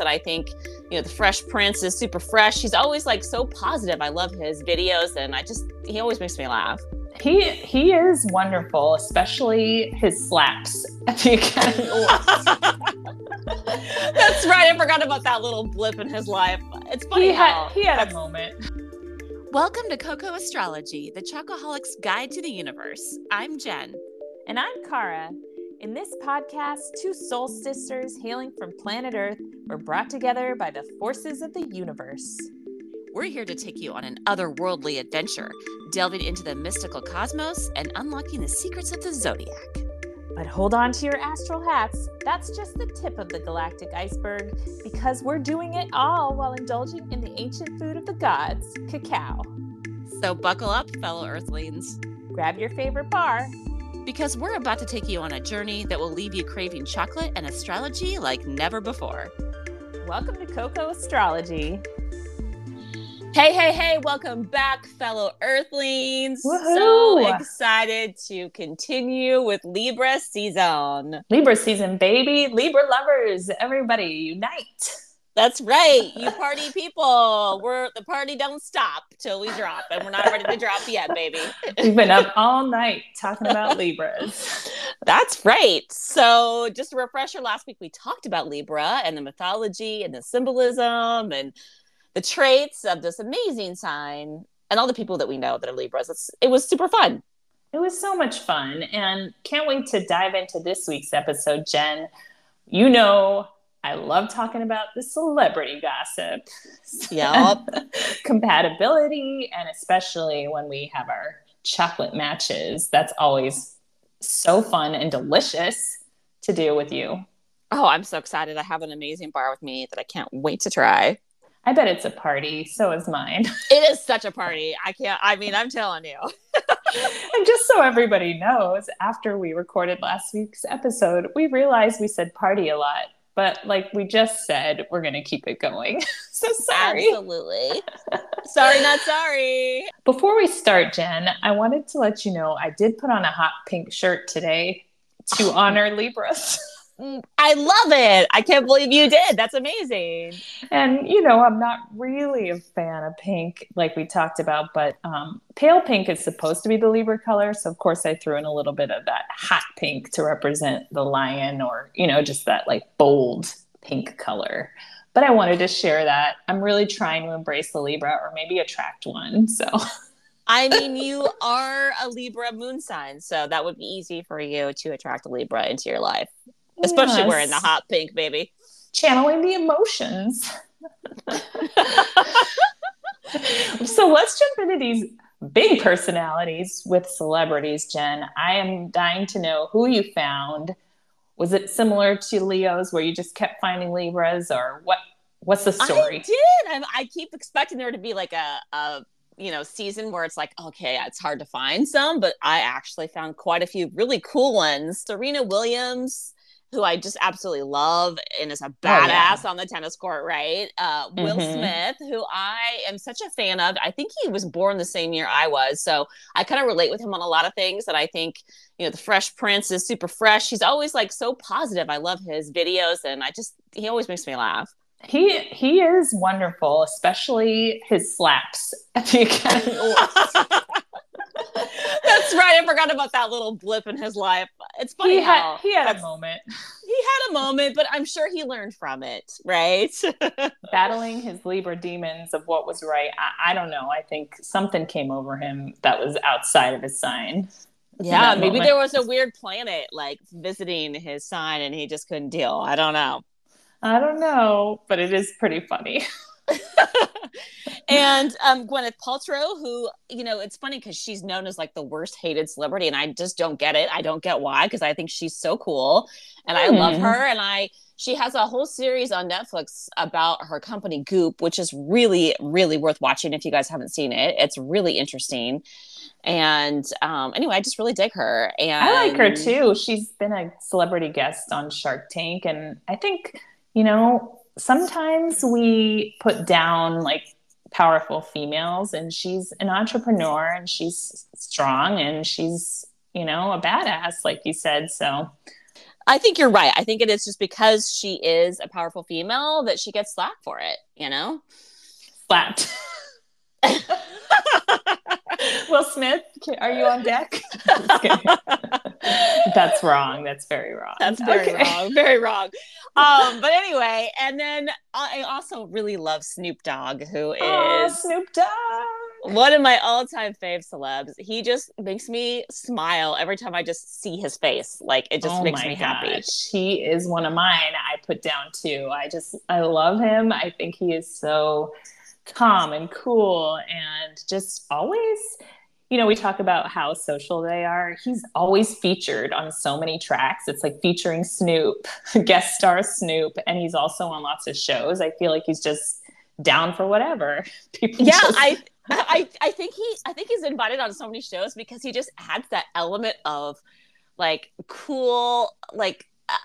that I think, you know, the Fresh Prince is super fresh. He's always like so positive. I love his videos and I just, he always makes me laugh. He he is wonderful, especially his slaps at the Academy Awards. That's right. I forgot about that little blip in his life. It's funny he how had he had a moment. Welcome to CocoAstrology, the Chocoholic's Guide to the Universe. I'm Jen. And I'm Kara. In this podcast, two soul sisters hailing from planet Earth were brought together by the forces of the universe. We're here to take you on an otherworldly adventure, delving into the mystical cosmos and unlocking the secrets of the zodiac. But hold on to your astral hats. That's just the tip of the galactic iceberg because we're doing it all while indulging in the ancient food of the gods, cacao. So buckle up, fellow Earthlings. Grab your favorite bar because we're about to take you on a journey that will leave you craving chocolate and astrology like never before. Welcome to CocoAstrology. Hey, hey, hey, welcome back, fellow Earthlings. Woohoo! So excited to continue with Libra season. Libra season, baby. Libra lovers, everybody unite. That's right, you party people. We're the party don't stop till we drop, and we're not ready to drop yet, baby. We've been up all night talking about Libras. That's right. So, just a refresher last week we talked about Libra and the mythology and the symbolism and the traits of this amazing sign and all the people that we know that are Libras. It's, it was super fun. It was so much fun and can't wait to dive into this week's episode, Jen. You know, I love talking about the celebrity gossip. Yep. Compatibility, and especially when we have our chocolate matches. That's always so fun and delicious to do with you. Oh, I'm so excited. I have an amazing bar with me that I can't wait to try. I bet it's a party. So is mine. It is such a party. I can't, I mean, I'm telling you. and just so everybody knows, after we recorded last week's episode, we realized we said party a lot. But like we just said, we're going to keep it going. so sorry. Absolutely. sorry, not sorry. Before we start, Jen, I wanted to let you know I did put on a hot pink shirt today to honor Libras. I love it. I can't believe you did. That's amazing. And you know, I'm not really a fan of pink, like we talked about, but um, pale pink is supposed to be the Libra color, so of course I threw in a little bit of that hot pink to represent the lion, or you know, just that like bold pink color. But I wanted to share that. I'm really trying to embrace the Libra, or maybe attract one. So. I mean, you are a Libra moon sign, so that would be easy for you to attract a Libra into your life especially yes. wearing the hot pink, baby. Channeling the emotions. so let's jump into these big personalities with celebrities, Jen. I am dying to know who you found. Was it similar to Leo's, where you just kept finding Libras, or what? What's the story? I did. I'm, I keep expecting there to be like a, a you know season where it's like okay it's hard to find some but i actually found quite a few really cool ones serena williams who I just absolutely love and is a badass oh, yeah. on the tennis court, right? Uh, Will mm-hmm. Smith, who I am such a fan of. I think he was born the same year I was. So I kind of relate with him on a lot of things that I think, you know, the Fresh Prince is super fresh. He's always like so positive. I love his videos and I just, he always makes me laugh. He he is wonderful, especially his slaps at the Academy Awards. That's right. I forgot about that little blip in his life. It's funny he how had, he had a moment. He had a moment, but I'm sure he learned from it, right? Battling his Libra demons of what was right. I, I don't know. I think something came over him that was outside of his sign. Yeah, maybe moment. there was a weird planet like visiting his sign and he just couldn't deal. I don't know. I don't know, but it is pretty funny. and um, Gwyneth Paltrow, who, you know, it's funny because she's known as like the worst hated celebrity, and I just don't get it. I don't get why, because I think she's so cool and mm. I love hmm. her. And I, she has a whole series on Netflix about her company Goop, which is really, really worth watching if you guys haven't seen it. It's really interesting. And um, anyway, I just really dig her. And I like her too. She's been a celebrity guest on Shark Tank, and I think, you know, sometimes we put down like powerful females and she's an entrepreneur and she's strong and she's you know a badass like you said so I think you're right. I think it is just because she is a powerful female that she gets slapped for it, you know? Slapped. Will Smith, are you on deck? That's wrong. That's very wrong. That's very okay. wrong. Very wrong. Um, but anyway, and then I also really love Snoop Dogg, who is oh, Snoop Dogg one of my all-time fave celebs. He just makes me smile every time I just see his face. Like it just oh makes me gosh. happy. He is one of mine. I put down too. I just I love him. I think he is so calm and cool and just always you know, we talk about how social they are. He's always featured on so many tracks. It's like featuring Snoop, guest star Snoop, and he's also on lots of shows. I feel like he's just down for whatever. People yeah, just... I I, I think he I think he's invited on so many shows because he just adds that element of like cool like uh,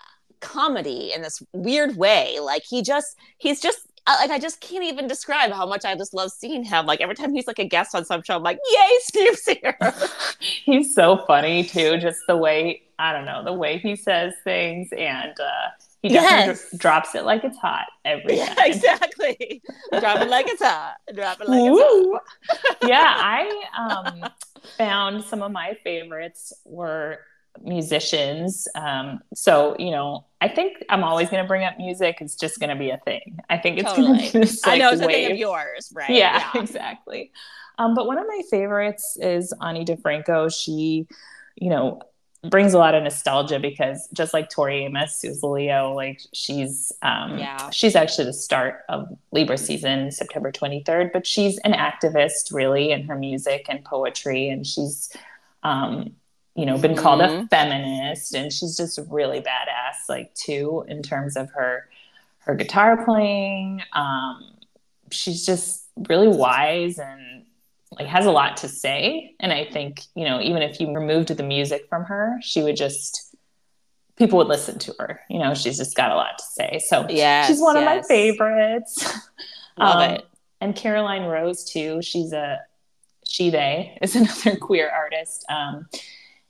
comedy in this weird way. Like he just he's just uh, like I just can't even describe how much I just love seeing him. Like every time he's like a guest on some show, I'm like, yay, Snoop's here. he's so funny too. Just the way I don't know the way he says things and. uh he definitely yes. drops it like it's hot every yeah, time. Exactly. Drop it like it's hot. Drop it like it's hot. yeah, I um, found some of my favorites were musicians. Um, so, you know, I think I'm always going to bring up music. It's just going to be a thing. I think it's totally. going to be this, like, I know it's wave. a thing of yours, right? Yeah, yeah. exactly. Um, but one of my favorites is Ani DiFranco. She, you know, brings a lot of nostalgia because just like Tori Amos, who's Leo, like she's um yeah. she's actually the start of Libra season, September 23rd, but she's an activist really in her music and poetry and she's um you know been called a mm-hmm. feminist and she's just really badass like too in terms of her her guitar playing. Um she's just really wise and like has a lot to say. And i think you know even if you removed the music from her she would just people would listen to her. You know she's just got a lot to say. So yeah she's one yes. of my favorites. Love um, it. and caroline rose too. She's a she they is another queer artist. Um,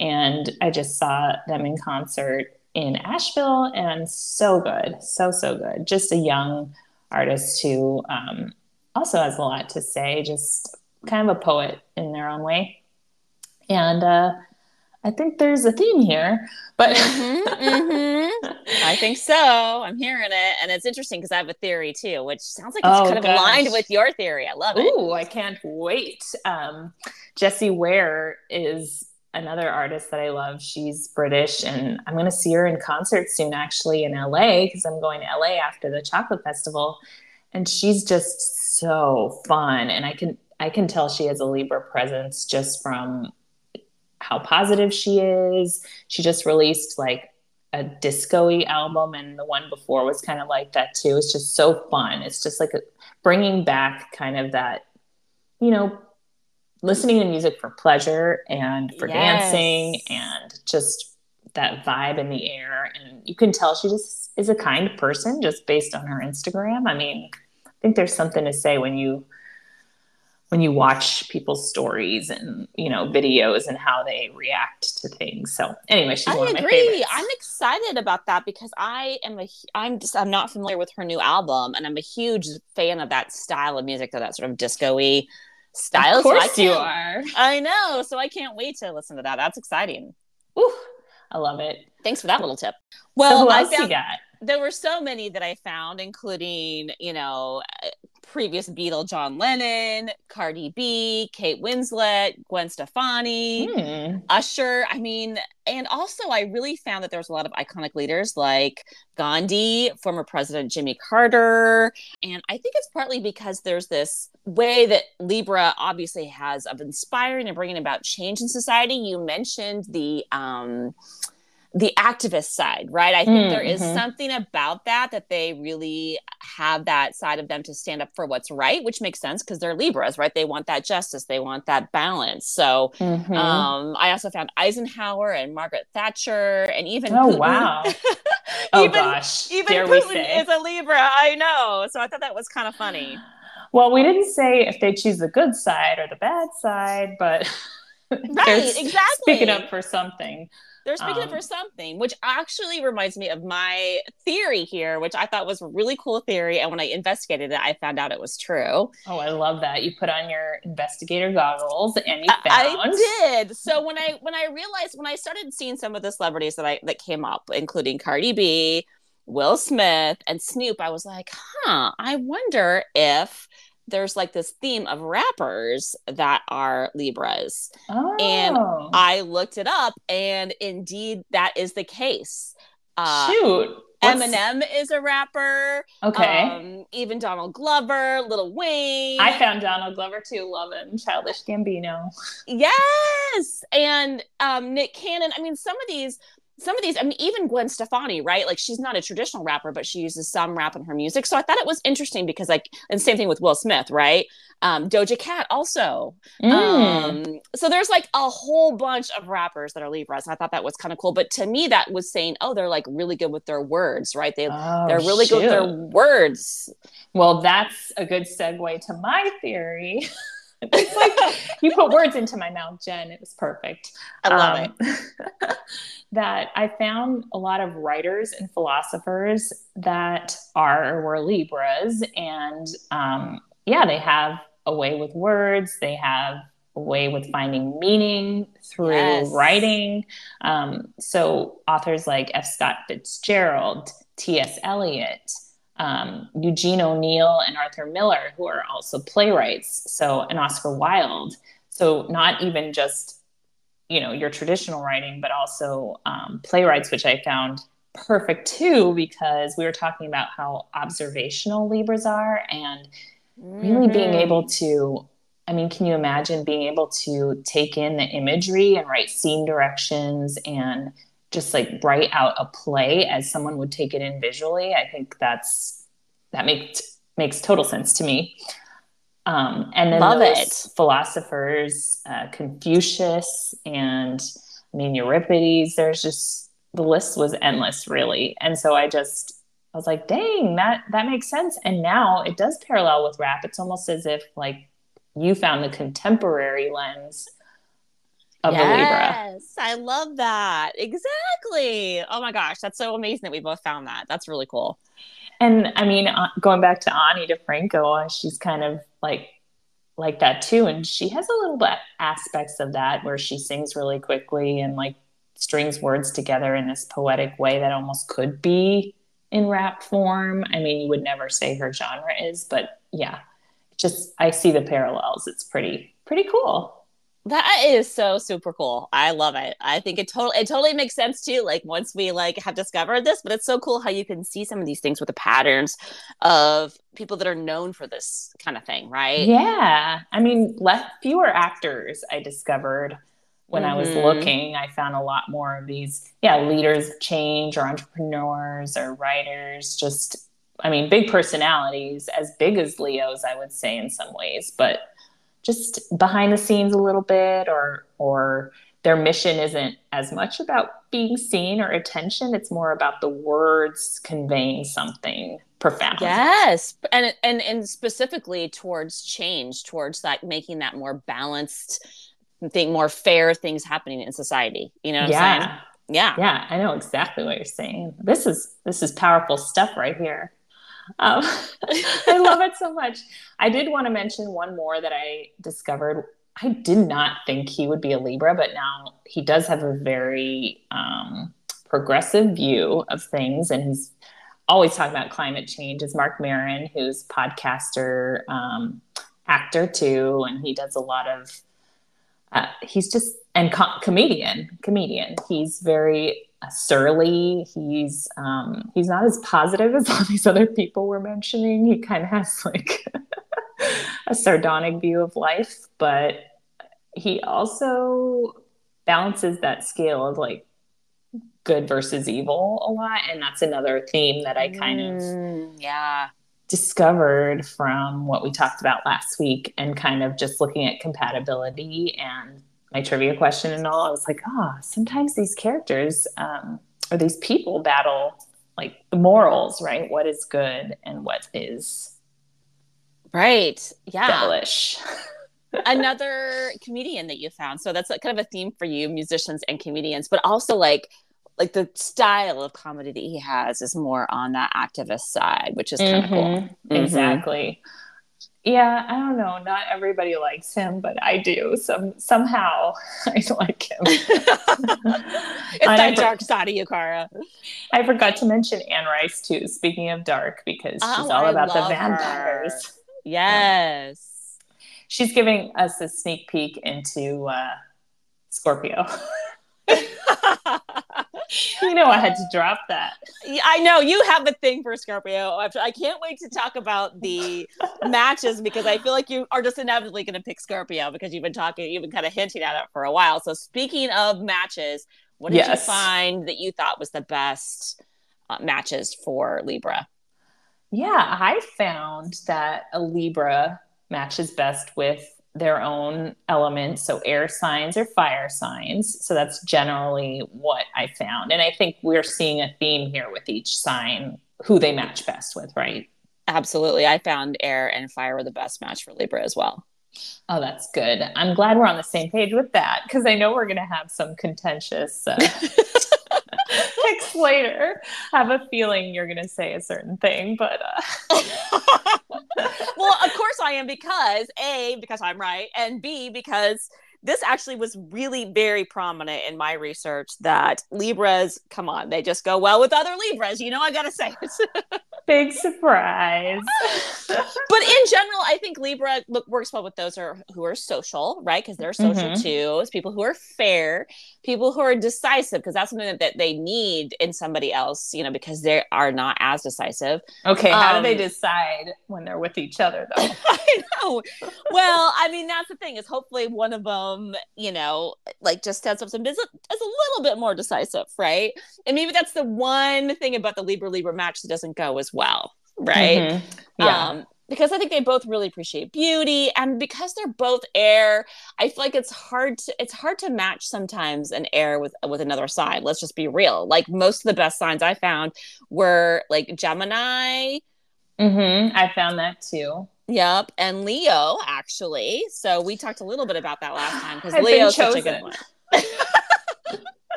and i just saw them in concert in asheville and so good so so good just a young artist who um, also has a lot to say just kind of a poet in their own way. And uh, I think there's a theme here, but mm-hmm, mm-hmm. I think so. I'm hearing it, and it's interesting because I have a theory too, which sounds like it's oh, kind of gosh. aligned with your theory. I love it. Ooh, I can't wait. Um, Jessie Ware is another artist that I love. She's British, and I'm going to see her in concert soon, actually in LA, because I'm going to LA after the Chocolate Festival. And she's just so fun, and I can I can tell she has a Libra presence just from how positive she is. She just released like a disco album, and the one before was kind of like that too. It's just so fun. It's just like a, bringing back kind of that, you know, listening to music for pleasure and for yes. dancing and just that vibe in the air. And you can tell she just is a kind person just based on her Instagram. I mean, I think there's something to say when you when you watch people's stories and you know videos and how they react to things. So anyway, she's I one agree. of my favorites. I'm excited about that because I am a I'm just I'm not familiar with her new album and I'm a huge fan of that style of music, that sort of disco-y style. Of course so you are. I know, so I can't wait to listen to that. That's exciting. Ooh, I love it. Thanks for that little tip. Well, so who else I found, you got? there were so many that I found, including, you know, previous Beatle John Lennon, Cardi B, Kate Winslet, Gwen Stefani, hmm. Usher. I mean, and also I really found that there was a lot of iconic leaders like Gandhi, former President Jimmy Carter. And I think it's partly because there's this way that Libra obviously has of inspiring and bringing about change in society. You mentioned the, um, the activist side, right? I think mm, there is mm-hmm. something about that that they really have that side of them to stand up for what's right, which makes sense because they're Libras, right? They want that justice, they want that balance. So mm-hmm. um, I also found Eisenhower and Margaret Thatcher and even oh Putin. wow, oh gosh, even Dare Putin is a Libra. I know, so I thought that was kind of funny. Well, we didn't say if they choose the good side or the bad side, but right, exactly speaking up for something. They're speaking Um, for something, which actually reminds me of my theory here, which I thought was a really cool theory. And when I investigated it, I found out it was true. Oh, I love that. You put on your investigator goggles and you I, found. I did. So when I when I realized when I started seeing some of the celebrities that I that came up, including Cardi B, Will Smith, and Snoop, I was like, huh, I wonder if there's like this theme of rappers that are Libras. Oh. and I looked it up, and indeed, that is the case. Uh, Shoot. What's- Eminem is a rapper. Okay. Um, even Donald Glover, Lil Wayne. I found Donald Glover too. Love him. Childish Gambino. yes, and um, Nick Cannon. I mean, some of these, some of these. I mean, even Gwen Stefani, right? Like, she's not a traditional rapper, but she uses some rap in her music. So I thought it was interesting because, like, and same thing with Will Smith, right? Um, Doja Cat also. Mm. Um, so there's like a whole bunch of rappers that are Libras. And I thought that was kind of cool. But to me, that was saying, oh, they're like really good with their words, right? They Oh, they're really good with their words. Well, that's a good segue to my theory. it's like you put words into my mouth, Jen. It was perfect. I love it. it. that I found a lot of writers and philosophers that are or were Libras, and um, yeah, they have a way with words. They have a way with finding meaning through Yes. writing. Um, so authors like F. Scott Fitzgerald, T.S. Eliot. Um, Eugene O'Neill and Arthur Miller, who are also playwrights, so and Oscar Wilde. So not even just you know your traditional writing but also um, playwrights which i found perfect too because we were talking about how observational libras are and really being Mhm. able to i mean can you imagine being able to take in the imagery and write scene directions and just like write out a play as someone would take it in visually i think that's that makes makes total sense to me. Um, and then Love it. philosophers uh, confucius and i mean euripides there's just the list was endless really. And so i just i was like dang that that makes sense. And now it does parallel with rap. It's almost as if like you found the contemporary lens of the libra yes, I love that. Exactly. Oh my gosh, that's so amazing that we both found that. That's really cool. And I mean, uh, going back to Ani DiFranco, uh, she's kind of like like that too, and she has a little bit aspects of that where she sings really quickly and like strings words together in this poetic way that almost could be in rap form. I mean, you would never say her genre is, but yeah, just I see the parallels. It's pretty pretty cool. That is so super cool. I love it. I think it totally it totally makes sense too. Like once we like have discovered this, but it's so cool how you can see some of these things with the patterns of people that are known for this kind of thing, right? Yeah. I mean, less fewer actors I discovered when I was Mhm. looking. I found a lot more of these, yeah, leaders of change or entrepreneurs or writers, just I mean, big personalities, as big as Leo's, I would say in some ways, but just behind the scenes a little bit or or their mission isn't as much about being seen or attention. It's more about the words conveying something profound. Yes, and and and specifically towards change, towards that making that more balanced thing, more fair things happening in society. You know what I'm saying? yeah. Yeah. Yeah, I know exactly what you're saying. This is this is powerful stuff right here. Um, I love it so much. I did want to mention one more that I discovered. I did not think he would be a Libra, but now he does have a very um, progressive view of things, and he's always talking about climate change. Is Mark Maron, who's podcaster, um, actor too, and he does a lot of. Uh, he's just and co- comedian, comedian. He's very surly. He's um, he's not as positive as all these other people we're mentioning. He kind of has like a sardonic view of life, but he also balances that scale of like good versus evil a lot, and that's another theme that I kind of Mm, yeah. discovered from what we talked about last week and kind of just looking at compatibility and my trivia question and all i was like oh sometimes these characters um, or these people battle like the morals right what is good and what is Right. Yeah. devilish another comedian that you found. So that's like kind of a theme for you, musicians and comedians, but also like like the style of comedy that he has is more on that activist side, which is kind of Mhm. cool. Exactly. Yeah, I don't know. Not everybody likes him, but I do. Some somehow I like him. it's that dark side of you, Kara. I forgot to mention Anne Rice too. Speaking of dark, because she's Oh, all I about the love her. vampires. Yes. She's giving us a sneak peek into uh, Scorpio. you know, I had to drop that. I know you have a thing for Scorpio. I can't wait to talk about the matches because I feel like you are just inevitably going to pick Scorpio because you've been talking, you've been kind of hinting at it for a while. So speaking of matches, what did Yes. you find that you thought was the best uh, matches for Libra? Yeah, I found that a Libra matches best with their own elements, so air signs or fire signs. So that's generally what I found. And I think we're seeing a theme here with each sign who they match best with, right? Absolutely, I found air and fire were the best match for Libra as well. Oh, that's good. I'm glad we're on the same page with that because I know we're going to have some contentious uh, picks later. I have a feeling you're going to say a certain thing, but uh, well, of course I am because A, because I'm right, and B, because this actually was really very prominent in my research that Libras, come on, they just go well with other Libras. You know, I gotta say it. big surprise. but in general, I think Libra look works well with those who are, who are social, right? Because they're social Mhm. too. It's people who are fair, people who are decisive, because that's something that, that they need in somebody else, you know, because they are not as decisive. okay, how do they Um, decide when they're with each other, though? I know. Well, I mean, that's the thing is hopefully one of them, you know, like just steps up some a, is a little bit more decisive, right? And maybe that's the one thing about the Libra Libra match that doesn't go as well, right? Mhm. Yeah. Um, because I think they both really appreciate beauty, and because they're both air, I feel like it's hard to it's hard to match sometimes an air with with another sign. Let's just be real. Like most of the best signs I found were like Gemini, Mm-hmm. I found that too. Yep, and Leo actually. So we talked a little bit about that last time because Leo's such a good one.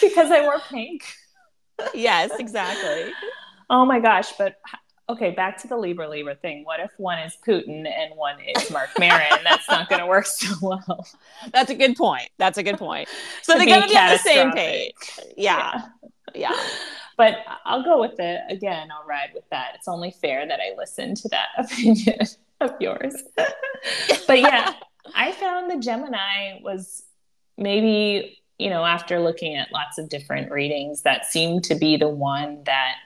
because I wore pink. Yes, exactly. Oh my gosh, but okay, back to the Libra Libra thing. What if one is Putin and one is Mark Maron? That's not going to work so well. That's a good point. That's a good point. So they be gotta be on the same page. Yeah, yeah. But I'll go with it again. I'll ride with that. It's only fair that I listen to that opinion of yours. but yeah, I found the Gemini was maybe, you know, after looking at lots of different readings, that seemed to be the one that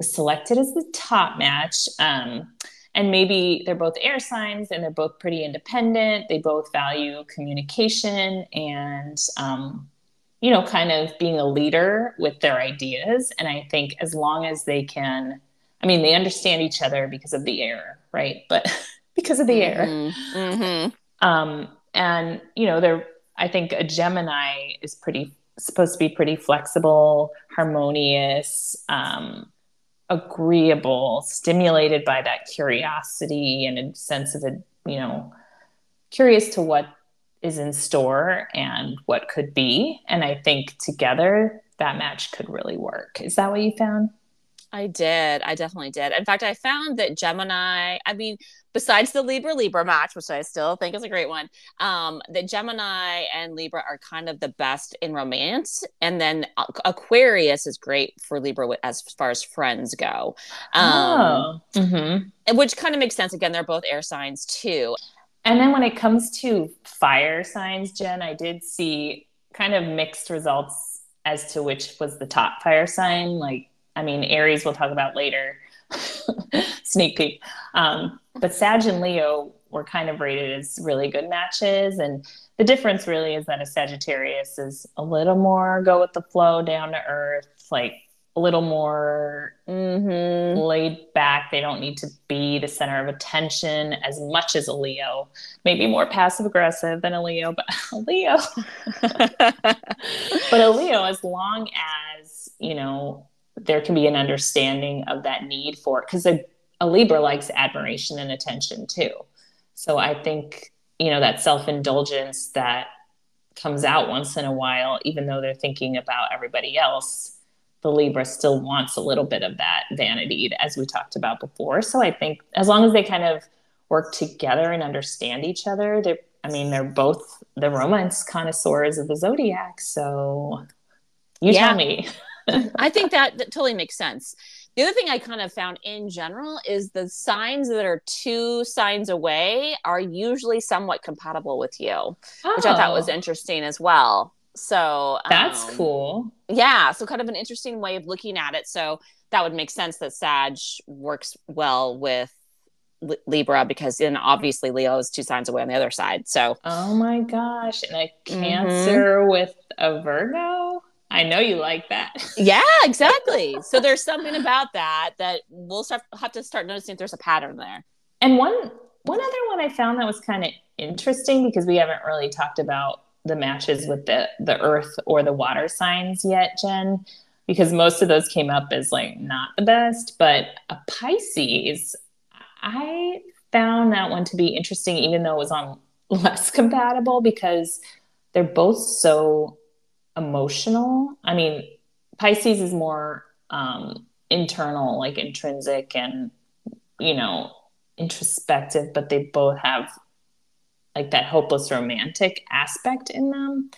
was selected as the top match. Um, and maybe they're both air signs and they're both pretty independent. They both value communication and, um, you know, kind of being a leader with their ideas. And I think as long as they can, I mean, they understand each other because of the air, right? But because of the air. hmm Um, and you know, they're I think a Gemini is pretty supposed to be pretty flexible, harmonious, um, agreeable, stimulated by that curiosity and a sense of you know, curious to what is in store and what could be. And I think together that match could really work. Is that what you found? I did. I definitely did. In fact, I found that Gemini, I mean, besides the Libra Libra match, which I still think is a great one, um, that Gemini and Libra are kind of the best in romance. And then Aquarius is great for Libra as far as friends go. Um, oh. Mm-hmm. which kind of makes sense. Again, they're both air signs too. And then when it comes to fire signs, Jen, I did see kind of mixed results as to which was the top fire sign. Like, I mean, Aries we'll talk about later. Sneak peek. Um, but Sag and Leo were kind of rated as really good matches. And the difference really is that a Sagittarius is a little more go with the flow, down to earth, like a little more Mm-hmm. laid back. They don't need to be the center of attention as much as a Leo. Maybe more passive aggressive than a Leo, but a Leo. but a Leo, as long as, you know, there can be an understanding of that need for it. Because a, a Libra likes admiration and attention too. So I think you know, that self indulgence that comes out once in a while, even though they're thinking about everybody else. The Libra still wants a little bit of that vanity, as we talked about before. So I think as long as they kind of work together and understand each other, they're, I mean, they're both the romance connoisseurs of the zodiac. So you yeah. tell me. I think that, that totally makes sense. The other thing I kind of found in general is the signs that are two signs away are usually somewhat compatible with you, oh. which I thought was oh. interesting as well. So that's um, cool. Yeah. So, kind of an interesting way of looking at it. So, that would make sense that Sag works well with Libra because then obviously Leo is two signs away on the other side. So, oh my gosh. And a mm-hmm. Cancer mm-hmm. with a Virgo? I know you like that. yeah, exactly. so there's something about that that we'll start have to start noticing if there's a pattern there. And one one other one I found that was kind of interesting because we haven't really talked about the matches with the the earth or the water signs yet, Jen, because most of those came up as like not the best, but a Pisces, I found that one to be interesting even though it was on less compatible because they're both so emotional. I mean, Pisces is more um, internal, like intrinsic and, you know, introspective, but they both have like that hopeless romantic aspect in them.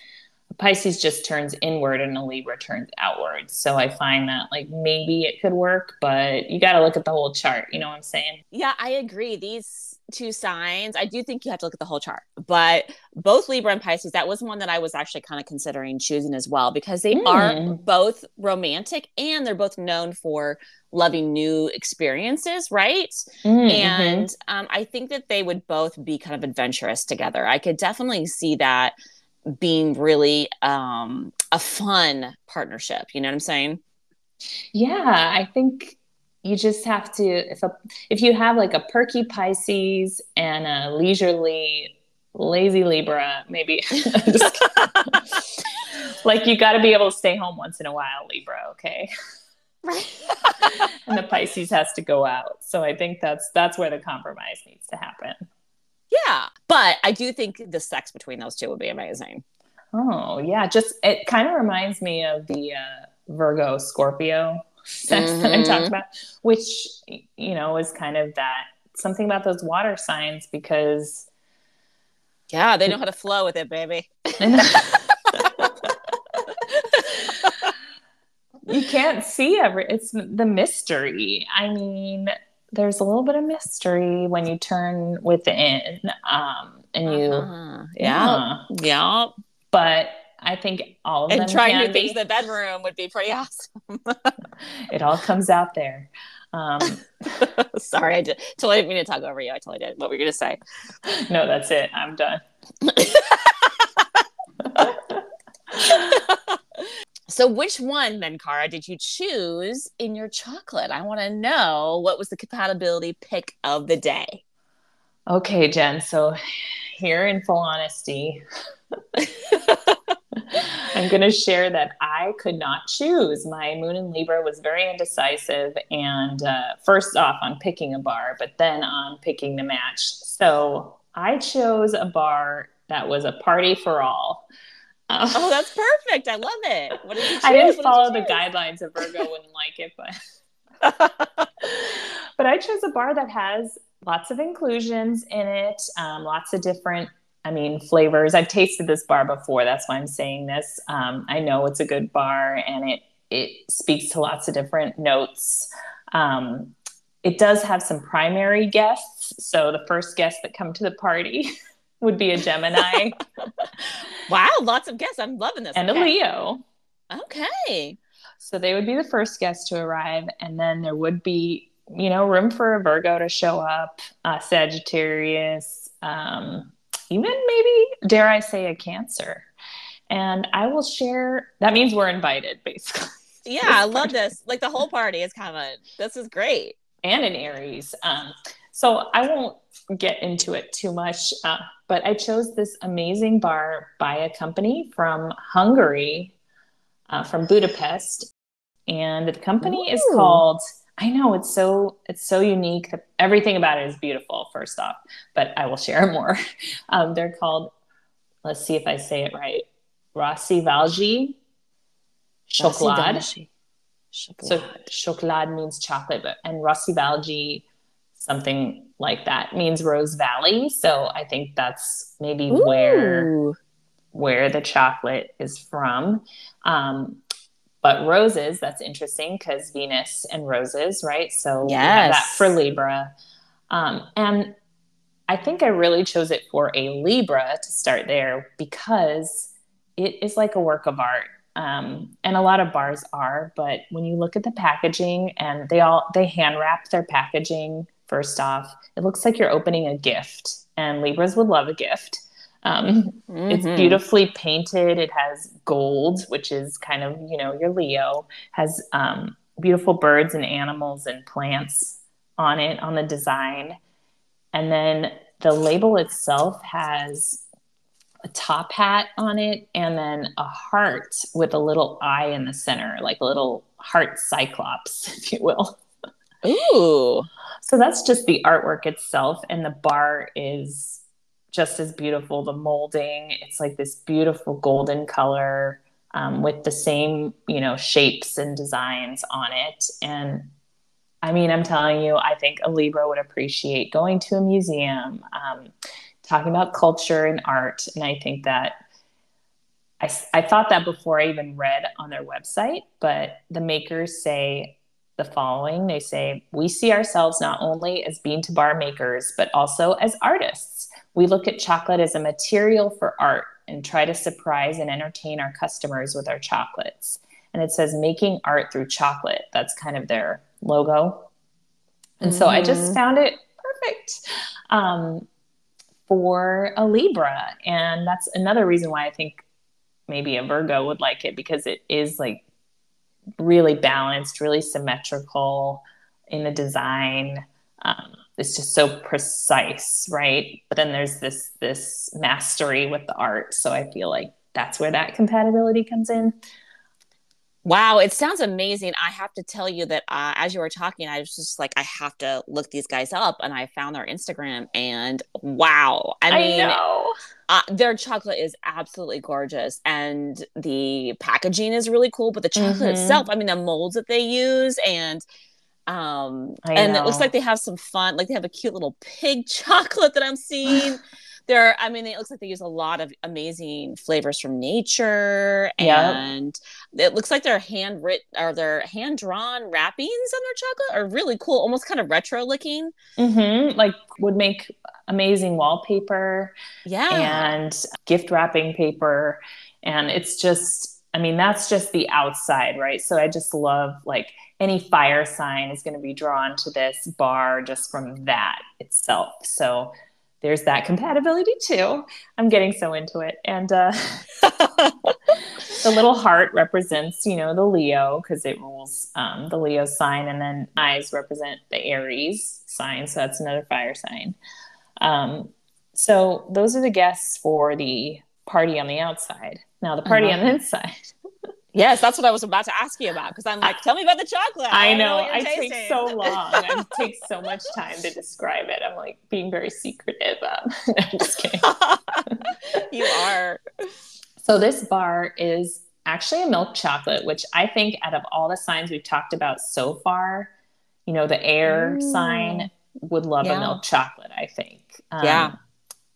Pisces just turns inward and a Libra turns outward. So I find that like maybe it could work, but you got to look at the whole chart. You know what I'm saying? Yeah, I agree. These two signs, I do think you have to look at the whole chart. But both Libra and Pisces, that was one that I was actually kind of considering choosing as well because they mm. are both romantic and they're both known for loving new experiences, right? Mm-hmm. And um, I think that they would both be kind of adventurous together. I could definitely see that being really um, a fun partnership. You know what I'm saying? Yeah, I think you just have to if a if you have like a perky Pisces and a leisurely lazy Libra, maybe like you got to be able to stay home once in a while, Libra. Okay. Right. and the Pisces has to go out. So I think that's that's where the compromise needs to happen. Yeah. But I do think the sex between those two would be amazing. Oh, yeah. Just it kind of reminds me of the uh, Virgo Scorpio sex mm-hmm. that I talked mm-hmm. about, which, you know, is kind of that something about those water signs because. Yeah, they know how to flow with it, baby. you can't see every it's the mystery i mean there's a little bit of mystery when you turn within um and you uh-huh. yeah yeah but I think all of and them trying new things in the bedroom would be pretty awesome. it all comes out there. Um, Sorry, I did, totally didn't mean to talk over you. I totally did. What were you going to say? No, that's it. I'm done. So, which one, then, Kara, did you choose in your chocolate? I want to know what was the compatibility pick of the day. Okay, Jen. So, here in full honesty, I'm going to share that I could not choose. My moon in Libra was very indecisive, and uh, first off on picking a bar, but then on picking the match. So, I chose a bar that was a party for all. Uh, oh, that's perfect. I love it. What did you choose? I didn't what follow did the guidelines of Virgo wouldn't like it, but but I chose a bar that has lots of inclusions in it, um, lots of different, I mean, flavors. I've tasted this bar before. That's why I'm saying this. Um, I know it's a good bar, and it it speaks to lots of different notes. Um, it does have some primary guests. So the first guests that come to the party would be a Gemini. wow, lots of guests. I'm loving this. And okay. a Leo. Okay. So they would be the first guests to arrive. And then there would be, you know, room for a Virgo to show up, uh, Sagittarius, um, even maybe, dare I say, a Cancer. And I will share, that means we're invited, basically. Yeah, I love this. Like the whole party is coming. This is great. And an Aries. Um, so I won't get into it too much, uh, but I chose this amazing bar by a company from Hungary, uh, from Budapest. And the company Ooh. is called, I know it's so it's so unique. Everything about it is beautiful. First off, but I will share more. Um, they're called. Let's see if I say it right. Rossi Rózsavölgyi chocolate. So chocolate means chocolate, but and Rózsavölgyi something like that means Rose Valley. So I think that's maybe Ooh. where where the chocolate is from. Um, but roses, that's interesting because Venus and roses, right? So yes. that for Libra. Um, and I think I really chose it for a Libra to start there because it is like a work of art. Um, and a lot of bars are, but when you look at the packaging and they all they hand wrap their packaging first off, it looks like you're opening a gift. And Libras would love a gift. Um, mm-hmm. It's beautifully painted. It has gold, which is kind of you know your Leo. Has um, beautiful birds and animals and plants on it on the design, and then the label itself has a top hat on it and then a heart with a little eye in the center, like a little heart cyclops, if you will. Ooh. So that's just the artwork itself. And the bar is just as beautiful. The molding, it's like this beautiful golden color um, with the same, you know, shapes and designs on it. And I mean, I'm telling you, I think a Libra would appreciate going to a museum, um, talking about culture and art. And I think that I, I thought that before I even read on their website, but the makers say the following they say, We see ourselves not only as bean to bar makers, but also as artists. We look at chocolate as a material for art and try to surprise and entertain our customers with our chocolates. And it says making art through chocolate. That's kind of their logo. And mm-hmm. so I just mm-hmm. found it perfect um, for a Libra. And that's another reason why I think maybe a Virgo would like it because it is like really balanced, really symmetrical in the design. Um, it's just so precise, right? But then there's this this mastery with the art. So I feel like that's where that compatibility comes in. Wow, it sounds amazing. I have to tell you that uh, as you were talking, I was just like, I have to look these guys up, and I found their Instagram, and wow, I mean, I uh, their chocolate is absolutely gorgeous, and the packaging is really cool. But the chocolate mm-hmm. itself, I mean, the molds that they use, and um I and know. it looks like they have some fun like they have a cute little pig chocolate that i'm seeing there i mean it looks like they use a lot of amazing flavors from nature and yep. it looks like they're handwritten or they're hand drawn wrappings on their chocolate are really cool almost kind of retro looking mm-hmm. like would make amazing wallpaper yeah and gift wrapping paper and it's just i mean that's just the outside right so i just love like any fire sign is going to be drawn to this bar just from that itself. So there's that compatibility too. I'm getting so into it. And uh, the little heart represents, you know, the Leo because it rules um, the Leo sign, and then eyes represent the Aries sign. So that's another fire sign. Um, so those are the guests for the party on the outside. Now the party uh-huh. on the inside. Yes, that's what I was about to ask you about because I'm like, tell me about the chocolate. I, I know, know I take so long. I take so much time to describe it. I'm like being very secretive. Um, I'm just kidding. you are. So this bar is actually a milk chocolate, which I think out of all the signs we've talked about so far, you know, the air mm. sign would love yeah. a milk chocolate. I think. Um, yeah.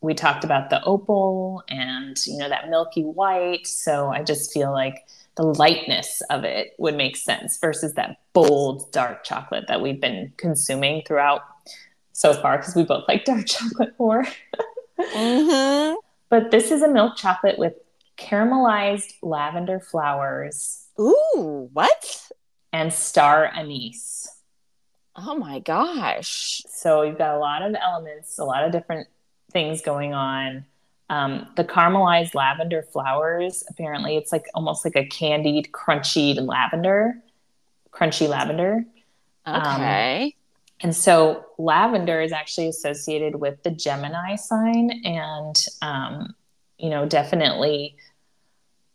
We talked about the opal and you know that milky white. So I just feel like the lightness of it would make sense versus that bold dark chocolate that we've been consuming throughout so far because we both like dark chocolate more. mm-hmm. But this is a milk chocolate with caramelized lavender flowers. Ooh, what? And star anise. Oh my gosh. So you've got a lot of elements, a lot of different things going on. Um, the caramelized lavender flowers, apparently, it's like almost like a candied, crunchy lavender, crunchy lavender. Um, okay. Um, and so lavender is actually associated with the Gemini sign. And, um, you know, definitely,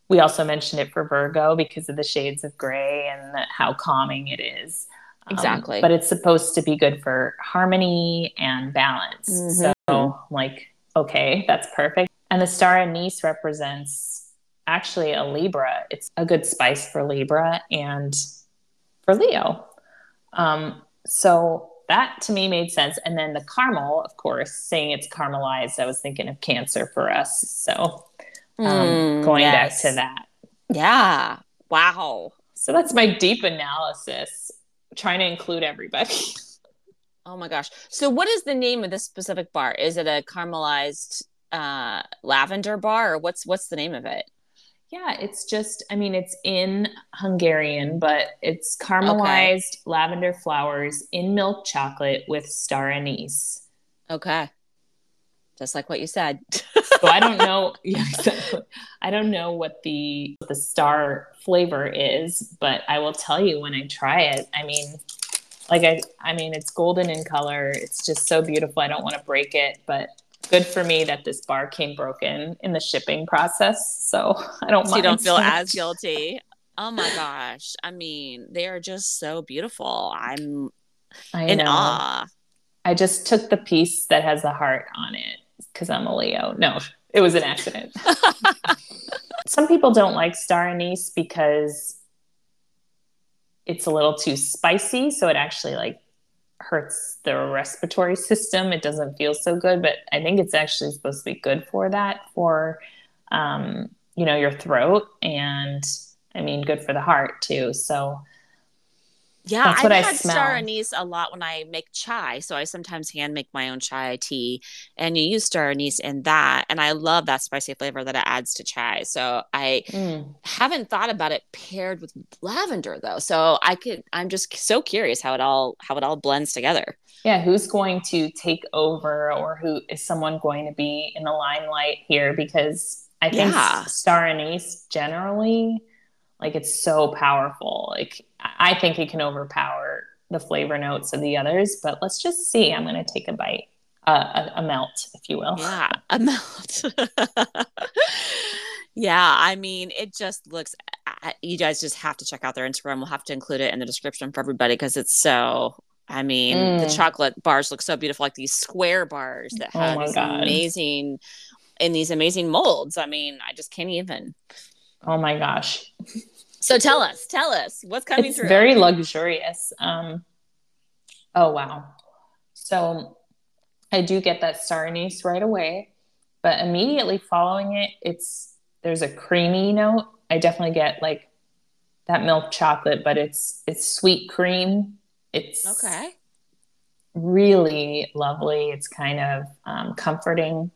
we also mentioned it for Virgo because of the shades of gray and the, how calming it is. Um, Exactly. but it's supposed to be good for harmony and balance. Mhm. So, like, okay, that's perfect. And the star anise represents actually a Libra. It's a good spice for Libra and for Leo. Um, so that to me made sense. And then the caramel, of course, saying it's caramelized, I was thinking of Cancer for us. So um, Mm, going yes. back to that. Yeah. Wow. So that's my deep analysis, trying to include everybody. Oh my gosh. So what is the name of this specific bar? Is it a caramelized uh lavender bar or what's what's the name of it? Yeah, it's just, I mean, it's in Hungarian, but it's caramelized lavender flowers in milk chocolate with star anise. Okay. Just like what you said. So I don't know, yeah, exactly. I don't know what the the star flavor is, but I will tell you when I try it. I mean, like I I mean, it's golden in color. It's just so beautiful. I don't want to break it, but good for me that this bar came broken in the shipping process. So I don't so you don't feel as guilty. Oh my gosh. I mean, they are just so beautiful. I'm I in know. awe. I just took the piece that has the heart on it because I'm a Leo. No, it was an accident. Some people don't like star anise because it's a little too spicy, so it actually like hurts the respiratory system. It doesn't feel so good, but I think it's actually supposed to be good for that for um, you know, your throat and I mean good for the heart too. So Yeah, That's I've what I had smell. star anise a lot when I make chai. So I sometimes hand make my own chai tea, and you use star anise in that, and I love that spicy flavor that it adds to chai. So I mm, haven't thought about it paired with lavender though. So I could. I'm just so curious how it all how it all blends together. yeah, who's going to take over or who is someone going to be in the limelight here? Because I think Yeah. star anise generally, like it's so powerful. Like I think it can overpower the flavor notes of the others, but let's just see. I'm going to take a bite, uh, a, a melt, if you will. Yeah, a melt. yeah, I mean, it just looks. You guys just have to check out their Instagram. We'll have to include it in the description for everybody because it's so. I mean, the Mm. chocolate bars look so beautiful, like these square bars that Oh have my these God. amazing in these amazing molds. I mean, I just can't even. Oh my gosh. So tell us, tell us what's coming it's through. very luxurious. Um, oh wow! So I do get that star anise right away, but immediately following it, it's there's a creamy note. I definitely get like that milk chocolate, but it's it's sweet cream. It's okay. really lovely. It's kind of um, comforting.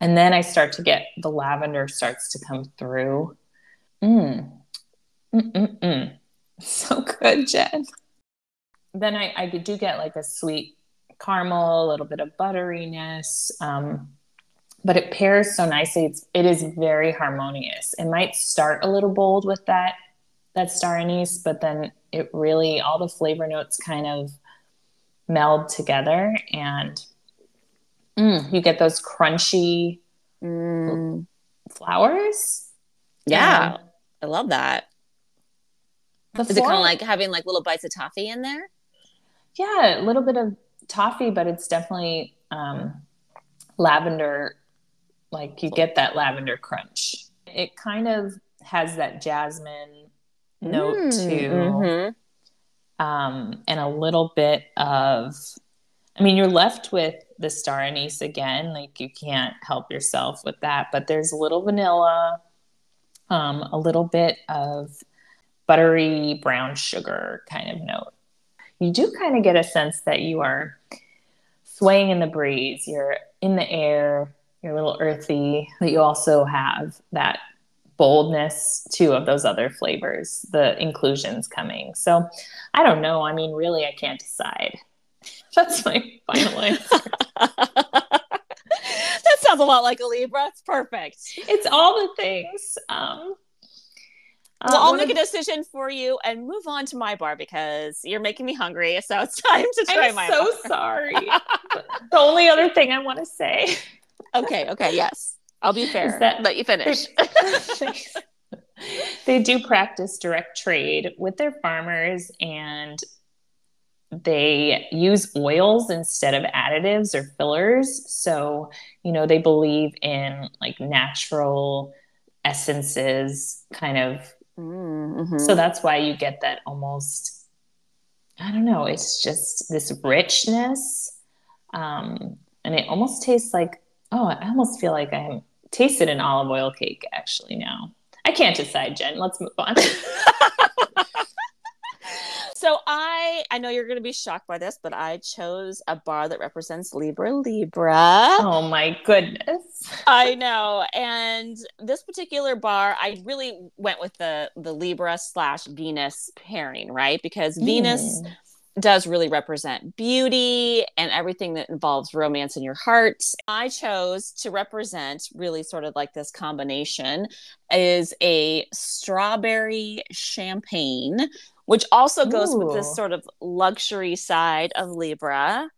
And then I start to get the lavender starts to come through. Mm. Mm-mm-mm. So good, Jen. Then I, I do get like a sweet caramel, a little bit of butteriness, um, but it pairs so nicely. It's, it is very harmonious. It might start a little bold with that that star anise, but then it really all the flavor notes kind of meld together and mm, you get those crunchy Mm, flowers. yeah, Um, I love that. the Is it kind of like having like little bites of toffee in there? yeah, a little bit of toffee, but it's definitely um, lavender. Like you get that lavender crunch. It kind of has that jasmine note Mm, too. mhm. um, and a little bit of i mean you're left with the star anise again like you can't help yourself with that but there's a little vanilla um, a little bit of buttery brown sugar kind of note. You do kind of get a sense that you are swaying in the breeze. You're in the air. You're a little earthy but you also have that boldness too of those other flavors the inclusions coming. So i don't know. I mean really i can't decide. That's my final answer sounds a lot like a Libra. It's perfect. it's all the things um uh, well, I'll make a decision for you and move on to my bar because you're making me hungry. So it's time to try i'm my so sorry the only other thing i want to say okay, okay, yes. I'll be fair. that- Let you finish. they do practice direct trade with their farmers and they use oils instead of additives or fillers. So, you know, they believe in like natural essences kind of. Mm-hmm. So that's why you get that almost, I don't know, it's just this richness. Um, and it almost tastes like, oh, I almost feel like I'm tasted an olive oil cake actually now. I can't decide, Jen. Let's move on. So I I know you're going to be shocked by this, but I chose a bar that represents Libra Libra. Oh my goodness. I know. And this particular bar, I really went with the the Libra slash Venus pairing, right? Because Venus Mm. does really represent beauty and everything that involves romance in your heart. I chose to represent really sort of like this combination is a strawberry champagne, which also goes with this sort of luxury side of Libra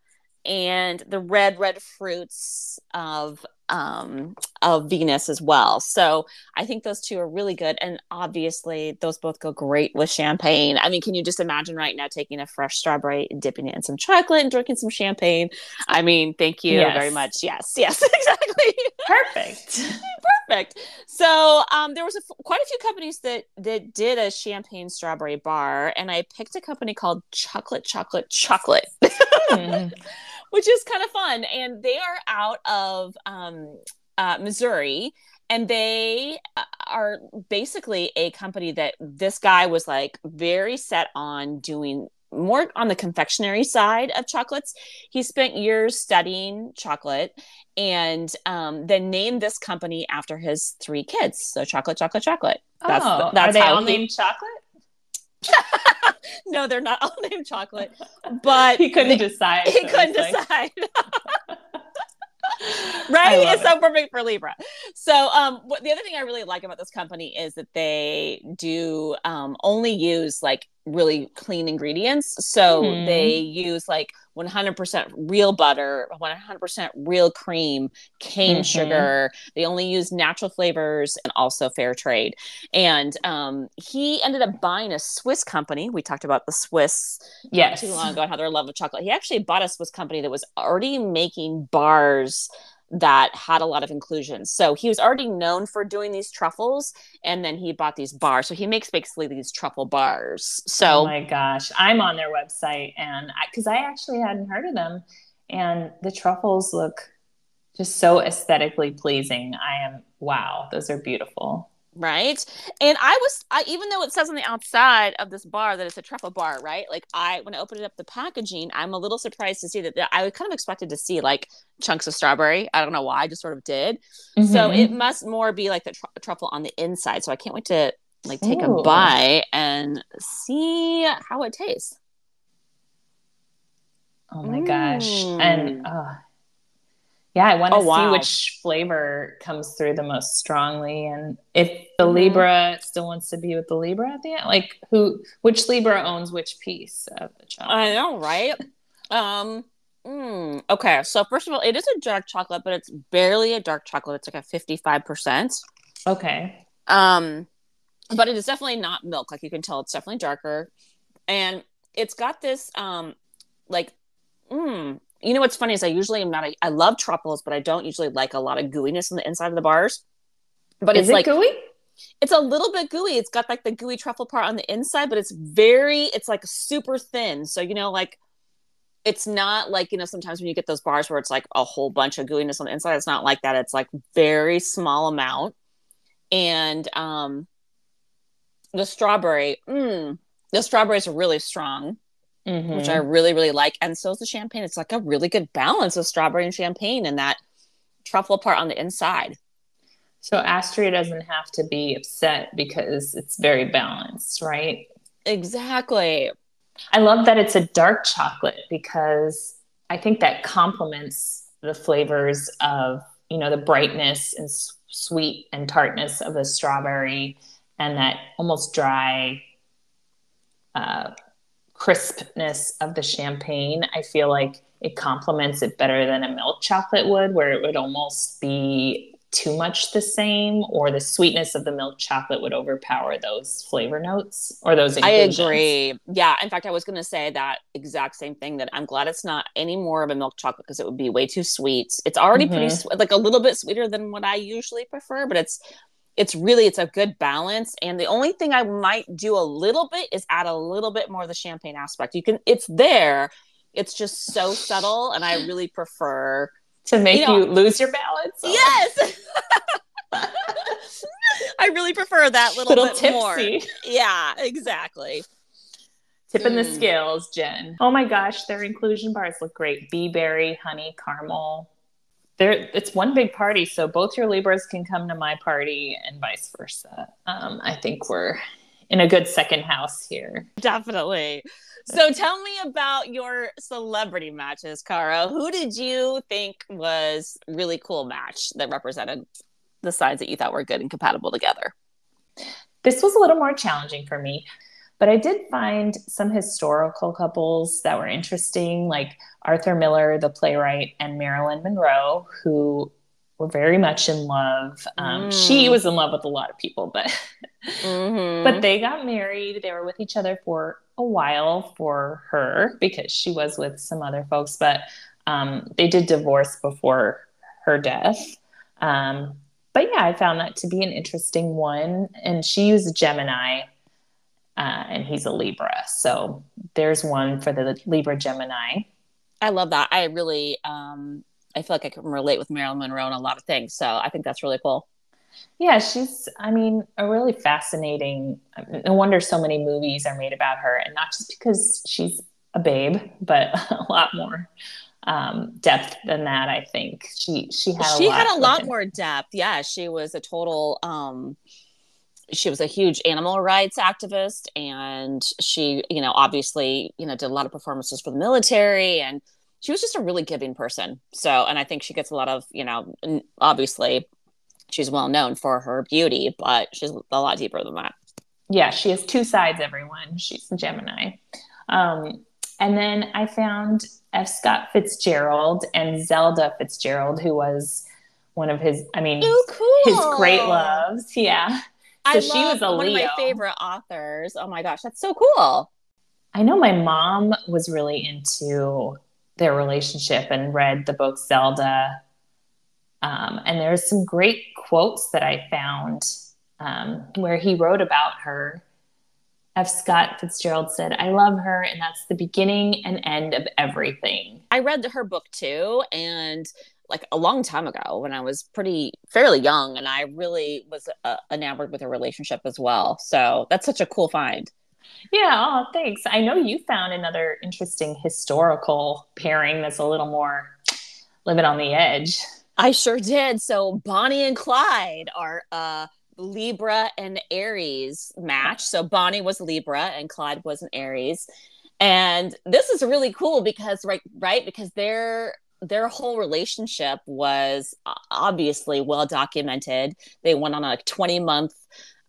and the red red fruits of um of Venus as well. So I think those two are really good. And obviously, those both go great with champagne. I mean, can you just imagine right now taking a fresh strawberry, dipping it in some chocolate, and drinking some champagne? I mean, thank you Yes. very much. Yes, yes, exactly. Perfect. Perfect. So um, there was a, quite a few companies that that did a champagne strawberry bar, and I picked a company called Chocolate Chocolate Chocolate. Hmm. which is kind of fun. And they are out of um, uh, Missouri. And they uh, are basically a company that this guy was like very set on doing more on the confectionery side of chocolates. He spent years studying chocolate and um, then named this company after his three kids. So, chocolate, chocolate, chocolate. That's- oh, that's are they all he- named chocolate? No, they're not all named chocolate, but He couldn't decide. he so couldn't it's like- decide. Right it's so perfect for libra so um what the other thing i really like about this company is that they do um only use like really clean ingredients so Mhm. they use like 100% real butter 100% real cream cane Mhm. sugar they only use natural flavors and also fair trade and um he ended up buying a swiss company we talked about the swiss not Yes. too long ago and how their love of chocolate. He actually bought a Swiss company that was already making bars that had a lot of inclusions. So he was already known for doing these truffles, and then he bought these bars. So he makes basically these truffle bars. oh So my gosh, I'm on their website and because I, actually hadn't heard of them, and the truffles look just so aesthetically pleasing. I am wow, those are beautiful. Right, and I was, I even though it says on the outside of this bar that it's a truffle bar, right? Like I, when I opened up the packaging, I'm a little surprised to see that I was kind of expected to see like chunks of strawberry. I don't know why, I just sort of did. So Mhm. it must more be like the tr- truffle on the inside. So I can't wait to like take a bite and see how it tastes. Oh my gosh. Mm. And uh, yeah, I want to Oh, see which flavor comes through the most strongly. And if the Mhm. Libra still wants to be with the Libra at the end, like who, which Libra owns which piece of the chocolate? I know, right? um. mm, okay, so first of all, it is a dark chocolate, but it's barely a dark chocolate. It's like a fifty-five percent. okay. Um, but it is definitely not milk. Like you can tell, it's definitely darker, and it's got this um, like, mm, you know what's funny is I usually am not. A, I love truffles, but I don't usually like a lot of gooiness on the inside of the bars. But Is it's it like gooey? it's a little bit gooey. It's got like the gooey truffle part on the inside, but it's very, it's like super thin. So, you know, like it's not like, you know, sometimes when you get those bars where it's like a whole bunch of gooiness on the inside, it's not like that. It's like very small amount. And um the strawberry, mm, the strawberries are really strong, Mhm. which I really, really like. And so is the champagne. It's like a really good balance of strawberry and champagne and that truffle part on the inside. so Astraea doesn't have to be upset because it's very balanced, right? Exactly. I love that it's a dark chocolate because I think that complements the flavors of, you know, the brightness and sweet and tartness of the strawberry and that almost dry uh, crispness of the champagne. I feel like it complements it better than a milk chocolate would, where it would almost be too much the same or the sweetness of the milk chocolate would overpower those flavor notes or those. I agree. Yeah. In fact, I was going to say that exact same thing that I'm glad it's not any more of a milk chocolate because it would be way too sweet. It's already mm-hmm. pretty sweet, like a little bit sweeter than what I usually prefer, but it's it's really it's a good balance and the only thing i might do a little bit is add a little bit more of the champagne aspect. You can it's there it's just so subtle and i really prefer to make you, know, you lose your balance? Yes! I really prefer that little, little bit tipsy. more. Yeah exactly. Tipping mm. the scales jen. Oh my gosh their inclusion bars look great. Bee berry honey caramel there it's one big party so both your libras can come to my party and vice versa. Um, i think we're in a good second house here. Definitely. So tell me about your celebrity matches Kara. who did you think was really cool match that represented the signs that you thought were good and compatible together? This was a little more challenging for me but I did find some historical couples that were interesting, like Arthur Miller, the playwright, and Marilyn Monroe, who were very much in love. Um, mm. She was in love with a lot of people, but mm-hmm. but they got married. They were with each other for a while for her because she was with some other folks, but um, they did divorce before her death. Um, but yeah, I found that to be an interesting one. And she used Gemini uh, and he's a Libra. So there's one for the Libra Gemini. I love that. I really, um, I feel like I can relate with Marilyn Monroe on a lot of things. So I think that's really cool. Yeah, she's, I mean, a really fascinating. No wonder so many movies are made about her, and not just because she's a babe, but a lot more um, depth than that. I think she she had she had a lot more depth. Yeah, she was a total. Um, she was a huge animal rights activist and she you know obviously you know did a lot of performances for the military and she was just a really giving person. So and i think she gets a lot of you know obviously she's well known for her beauty but she's a lot deeper than that. Yeah she has two sides everyone. She's a gemini. Um, and then i found f. Scott fitzgerald and zelda fitzgerald who was one of his i mean oh, cool. his great loves. Yeah so she was a one Leo. of my favorite authors. Oh my gosh, that's so cool. I know my mom was really into their relationship and read the book Zelda. Um, and there's some great quotes that I found um, where he wrote about her. F. Scott Fitzgerald said, I love her, and that's the beginning and end of everything. I read her book too, and like a long time ago when I was pretty fairly young, and I really was uh, enamored with a relationship as well. So that's such a cool find. Yeah, oh, thanks. I know you found another interesting historical pairing that's a little more living on the edge. I sure did. So Bonnie and Clyde are uh Libra and Aries match. So Bonnie was Libra and Clyde was an Aries. And this is really cool because right right because they're their whole relationship was obviously well documented. They went on a 20 month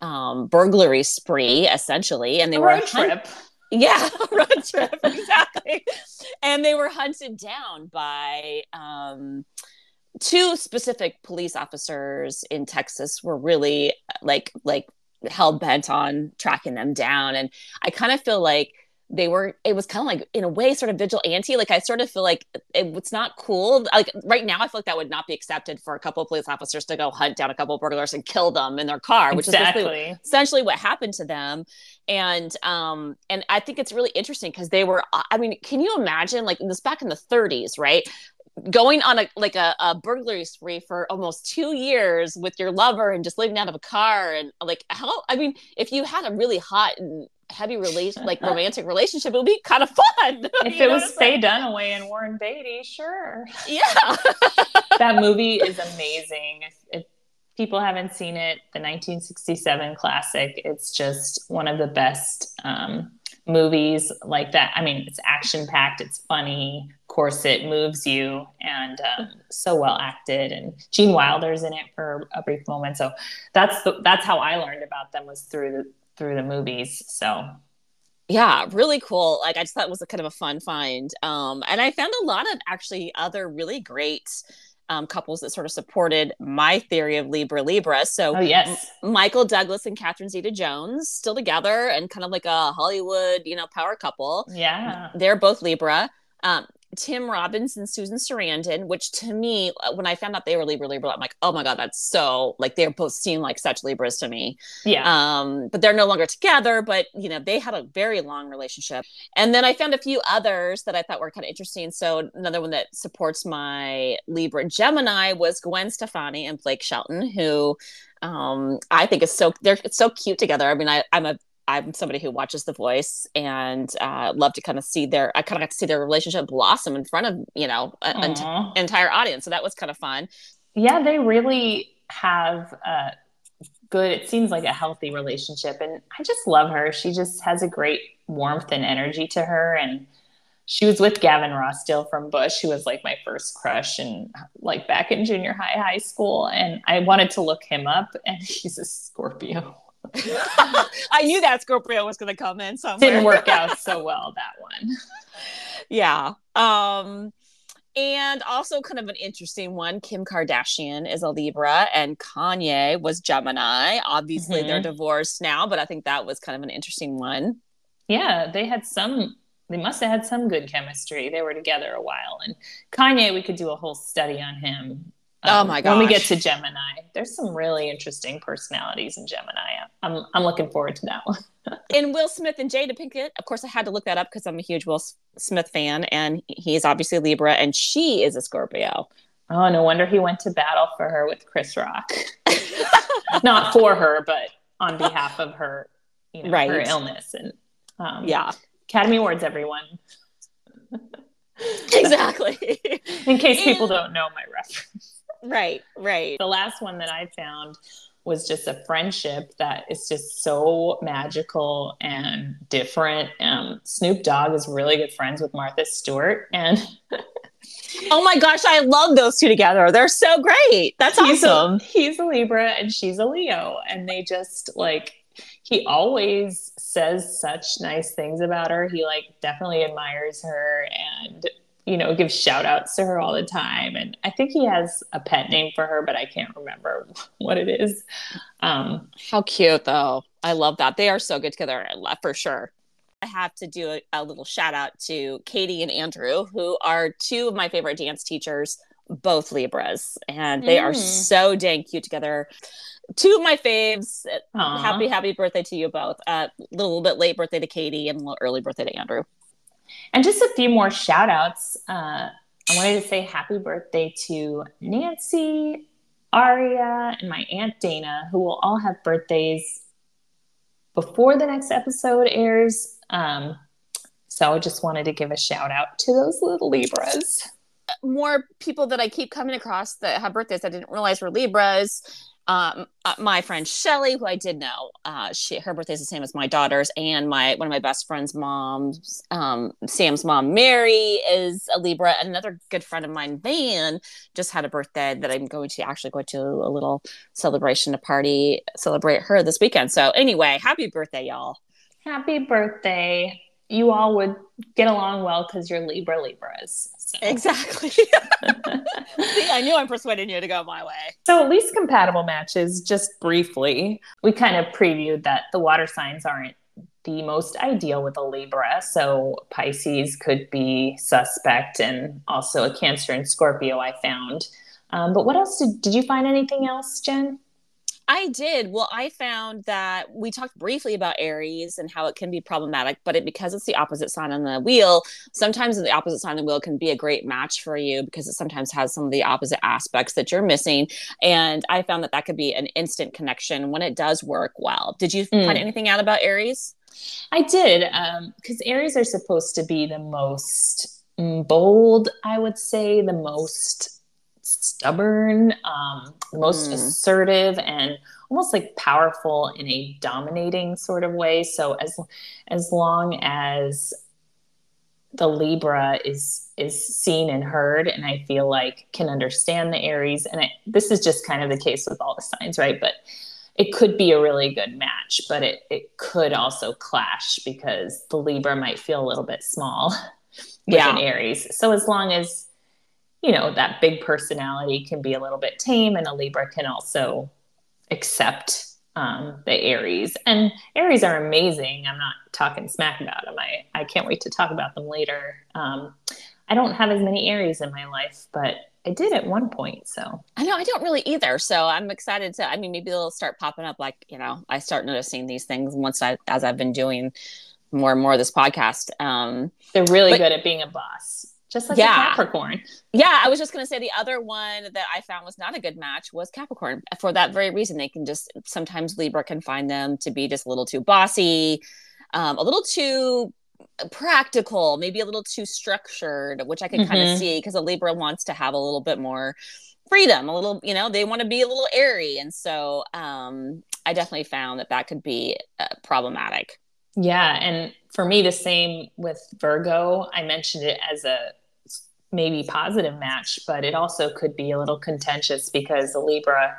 um, burglary spree, essentially, and they a were road trip. Yeah, road trip exactly. and they were hunted down by um, two specific police officers in Texas. Were really like like hell bent on tracking them down, and I kind of feel like they were it was kind of like in a way sort of vigilante like i sort of feel like it, it's not cool like right now i feel like that would not be accepted for a couple of police officers to go hunt down a couple of burglars and kill them in their car which exactly. is essentially what happened to them and um and i think it's really interesting because they were i mean can you imagine like this back in the 30s right going on a like a, a, burglary spree for almost two years with your lover and just living out of a car and like how i mean if you had a really hot and heavy relation like romantic relationship it would be kind of fun. If it was faye dunaway and warren beatty sure. Yeah. That movie is amazing. If, if, people haven't seen it the 1967 classic it's just one of the best um, movies like that. I mean it's action packed it's funny of course it moves you and um, so well acted and gene wilder's in it for a brief moment. So that's the, that's how i learned about them was through the through the movies. So yeah really cool like i just thought it was a kind of a fun find um and i found a lot of actually other really great um, couples that sort of supported my theory of Libra Libra. So, oh yes, M- Michael Douglas and Catherine Zeta Jones still together and kind of like a Hollywood, you know, power couple. Yeah, they're both Libra. Um, Tim Robbins and Susan Sarandon, which to me, uh, when I found out they were Libra Libra, I'm like, oh my god, that's so like they both seem like such Libras to me. Yeah. Um, but they're no longer together. But you know, they had a very long relationship. And then I found a few others that I thought were kind of interesting. So another one that supports my Libra Gemini was Gwen Stefani and Blake Shelton, who um I think is so they're so cute together. I mean, I, I'm a I'm somebody who watches The Voice and uh, love to kind of see their I kind of got to see their relationship blossom in front of you know an entire audience. So that was kind of fun. Yeah, they really have a good. It seems like a healthy relationship, and I just love her. She just has a great warmth and energy to her, and she was with Gavin Rossdale from Bush, who was like my first crush and like back in junior high, high school. And I wanted to look him up, and he's a Scorpio. I knew that Scorpio was going to come in somewhere. Didn't work out so well that one. yeah. Um and also kind of an interesting one, Kim Kardashian is a Libra and Kanye was Gemini. Obviously mm-hmm. they're divorced now, but I think that was kind of an interesting one. Yeah, they had some they must have had some good chemistry. They were together a while. And Kanye, we could do a whole study on him oh um, my god! When we get to Gemini, there's some really interesting personalities in Gemini. I'm I'm looking forward to that one. and Will Smith and Jada Pinkett, of course, I had to look that up because I'm a huge Will Smith fan, and he's obviously Libra, and she is a Scorpio. Oh, no wonder he went to battle for her with Chris Rock. Not for her, but on behalf of her, you know, right. her illness and um, yeah, Academy Awards, everyone. exactly. In case people don't know my reference. Right, right. The last one that I found was just a friendship that is just so magical and different. Um, Snoop Dogg is really good friends with Martha Stewart, and oh my gosh, I love those two together. They're so great. That's he's awesome. A, he's a Libra and she's a Leo, and they just like he always says such nice things about her. He like definitely admires her and you know, gives shout outs to her all the time. And I think he has a pet name for her, but I can't remember what it is. Um, How cute, though. I love that. They are so good together for sure. I have to do a, a little shout out to Katie and Andrew, who are two of my favorite dance teachers, both Libras, and they mm. are so dang cute together two of my faves. Aww. Happy, happy birthday to you both. A uh, little bit late birthday to Katie and a little early birthday to Andrew. And just a few more shout outs. Uh, I wanted to say happy birthday to Nancy, Aria, and my Aunt Dana, who will all have birthdays before the next episode airs. Um, so I just wanted to give a shout out to those little Libras. More people that I keep coming across that have birthdays I didn't realize were Libras um, uh, my friend Shelly, who I did know, uh, she her birthday is the same as my daughter's, and my one of my best friend's moms, um, Sam's mom, Mary, is a Libra. Another good friend of mine, Van, just had a birthday that I'm going to actually go to a little celebration, a party, celebrate her this weekend. So anyway, happy birthday, y'all! Happy birthday! You all would get along well because you're Libra Libras. So. Exactly. See, I knew I'm persuading you to go my way. So, at least compatible matches, just briefly, we kind of previewed that the water signs aren't the most ideal with a Libra. So, Pisces could be suspect, and also a Cancer and Scorpio, I found. Um, but what else did, did you find anything else, Jen? I did. Well, I found that we talked briefly about Aries and how it can be problematic, but it, because it's the opposite sign on the wheel, sometimes the opposite sign on the wheel can be a great match for you because it sometimes has some of the opposite aspects that you're missing. And I found that that could be an instant connection when it does work well. Did you mm. find anything out about Aries? I did, because um, Aries are supposed to be the most mm, bold, I would say, the most stubborn, um, most mm. assertive, and almost like powerful in a dominating sort of way. So as as long as the Libra is is seen and heard, and I feel like can understand the Aries, and it, this is just kind of the case with all the signs, right? But it could be a really good match, but it it could also clash because the Libra might feel a little bit small with yeah. an Aries. So as long as you know, that big personality can be a little bit tame, and a Libra can also accept um, the Aries. And Aries are amazing. I'm not talking smack about them. I, I can't wait to talk about them later. Um, I don't have as many Aries in my life, but I did at one point. So I know I don't really either. So I'm excited to. I mean, maybe they'll start popping up. Like you know, I start noticing these things once I as I've been doing more and more of this podcast. Um, They're really but, good at being a boss just like yeah. Capricorn. Yeah, I was just going to say the other one that I found was not a good match was Capricorn. For that very reason, they can just sometimes Libra can find them to be just a little too bossy, um, a little too practical, maybe a little too structured, which I can mm-hmm. kind of see because a Libra wants to have a little bit more freedom, a little, you know, they want to be a little airy. And so um, I definitely found that that could be uh, problematic. Yeah. And for me, the same with Virgo. I mentioned it as a maybe positive match, but it also could be a little contentious because a Libra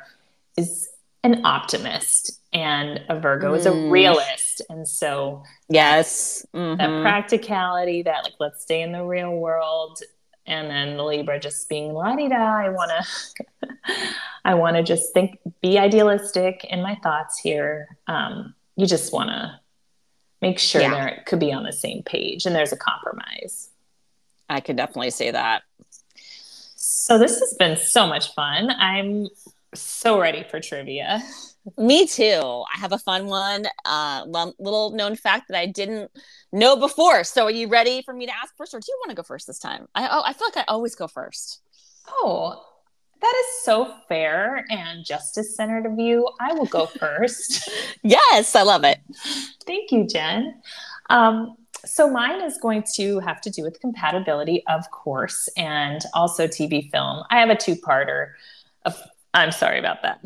is an optimist and a Virgo mm. is a mm. realist. And so, yes, mm-hmm. that practicality that, like, let's stay in the real world. And then the Libra just being la di da, I want to, I want to just think, be idealistic in my thoughts here. Um, you just want to make sure yeah. they could be on the same page and there's a compromise. I could definitely say that. So this has been so much fun. I'm so ready for trivia. Me too. I have a fun one. Uh, little known fact that I didn't know before. So, are you ready for me to ask first, or do you want to go first this time? I oh, I feel like I always go first. Oh, that is so fair and justice centered of you. I will go first. yes, I love it. Thank you, Jen. Um, so mine is going to have to do with compatibility, of course, and also TV film. I have a two-parter. Of, I'm sorry about that.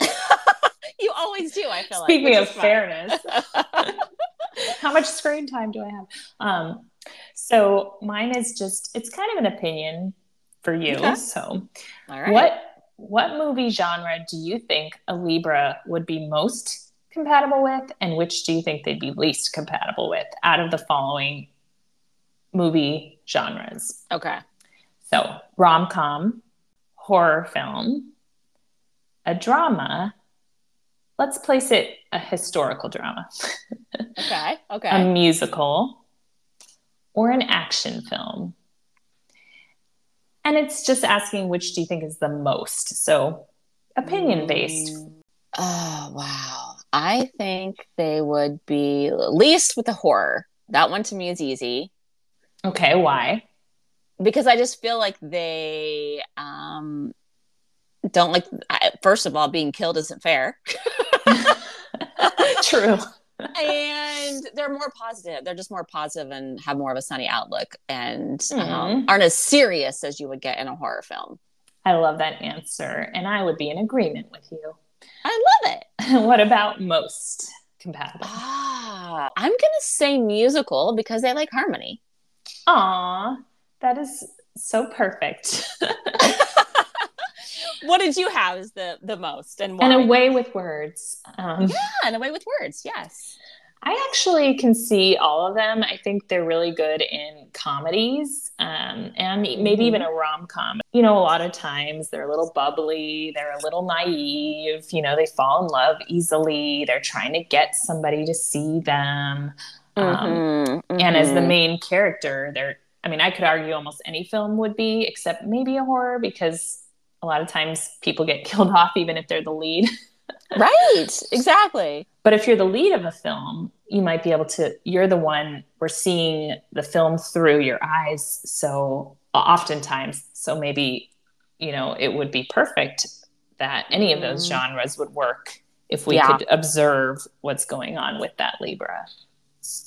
you always do. I feel Speaking like. Speaking of fairness, how much screen time do I have? Um, so mine is just it's kind of an opinion for you. Okay. So, what what movie genre do you think a Libra would be most compatible with, and which do you think they'd be least compatible with out of the following movie genres? Okay. So, rom com, horror film, a drama. Let's place it a historical drama. okay. Okay. A musical or an action film. And it's just asking which do you think is the most? So, opinion based. Oh, wow. I think they would be least with the horror. That one to me is easy. Okay, why? Because I just feel like they um, don't like. I, first of all, being killed isn't fair. True. And they're more positive. They're just more positive and have more of a sunny outlook, and um, mm-hmm. um, aren't as serious as you would get in a horror film. I love that answer, and I would be in agreement with you. I love it. what about most compatible? Ah, I'm gonna say musical because they like harmony. Aw, that is so perfect. what did you have as the the most and why? And a way with words. Um, yeah, and a way with words. Yes. I actually can see all of them. I think they're really good in comedies um, and maybe mm-hmm. even a rom com. You know, a lot of times they're a little bubbly, they're a little naive, you know, they fall in love easily, they're trying to get somebody to see them. Um, mm-hmm. Mm-hmm. And as the mm-hmm. main character, they're, I mean, I could argue almost any film would be, except maybe a horror, because a lot of times people get killed off even if they're the lead. right, exactly. But if you're the lead of a film, you might be able to, you're the one, we're seeing the film through your eyes. So oftentimes, so maybe, you know, it would be perfect that any of those mm. genres would work if we yeah. could observe what's going on with that Libra.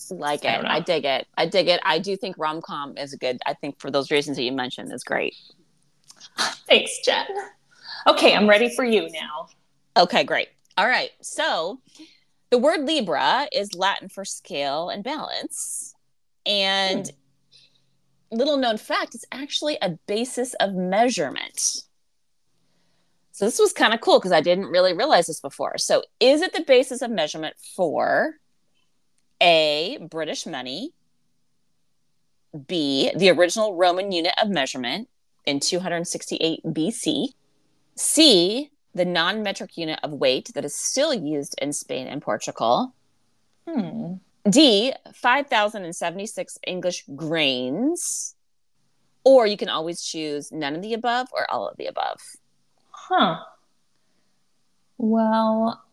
Like it. I, I dig it. I dig it. I do think rom com is good. I think for those reasons that you mentioned is great. Thanks, Jen. Okay, I'm ready for you now. Okay, great. All right. So the word Libra is Latin for scale and balance. And hmm. little known fact, it's actually a basis of measurement. So this was kind of cool because I didn't really realize this before. So is it the basis of measurement for A, British money, B, the original Roman unit of measurement, in 268 BC. C, the non metric unit of weight that is still used in Spain and Portugal. Hmm. D, 5,076 English grains. Or you can always choose none of the above or all of the above. Huh. Well,